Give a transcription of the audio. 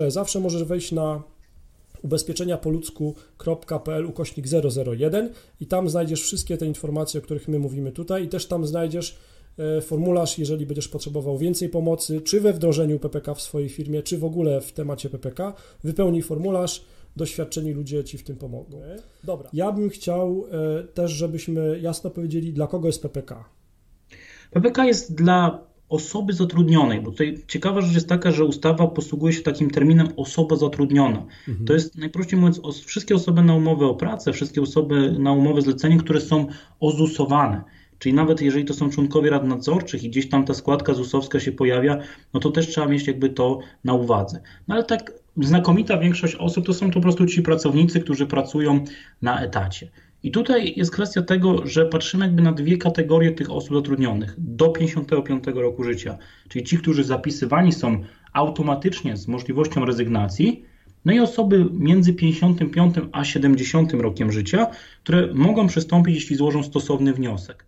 Zawsze możesz wejść na ubezpieczenia po ludzku.pl ukośnik 001 i tam znajdziesz wszystkie te informacje, o których my mówimy tutaj i też tam znajdziesz e, formularz, jeżeli będziesz potrzebował więcej pomocy, czy we wdrożeniu PPK w swojej firmie, czy w ogóle w temacie PPK, wypełnij formularz, doświadczeni ludzie Ci w tym pomogą. Dobra. Ja bym chciał e, też, żebyśmy jasno powiedzieli, dla kogo jest PPK. PPK jest dla osoby zatrudnionej, bo tutaj ciekawa rzecz jest taka, że ustawa posługuje się takim terminem osoba zatrudniona. Mhm. To jest najprościej mówiąc os wszystkie osoby na umowę o pracę, wszystkie osoby na umowę zlecenie, które są ozusowane. Czyli nawet jeżeli to są członkowie rad nadzorczych i gdzieś tam ta składka ZUS-owska się pojawia, no to też trzeba mieć jakby to na uwadze. No ale tak znakomita większość osób to są po prostu ci pracownicy, którzy pracują na etacie. I tutaj jest kwestia tego, że patrzymy jakby na dwie kategorie tych osób zatrudnionych do 55 roku życia, czyli ci, którzy zapisywani są automatycznie z możliwością rezygnacji, no i osoby między 55 a 70 rokiem życia, które mogą przystąpić, jeśli złożą stosowny wniosek.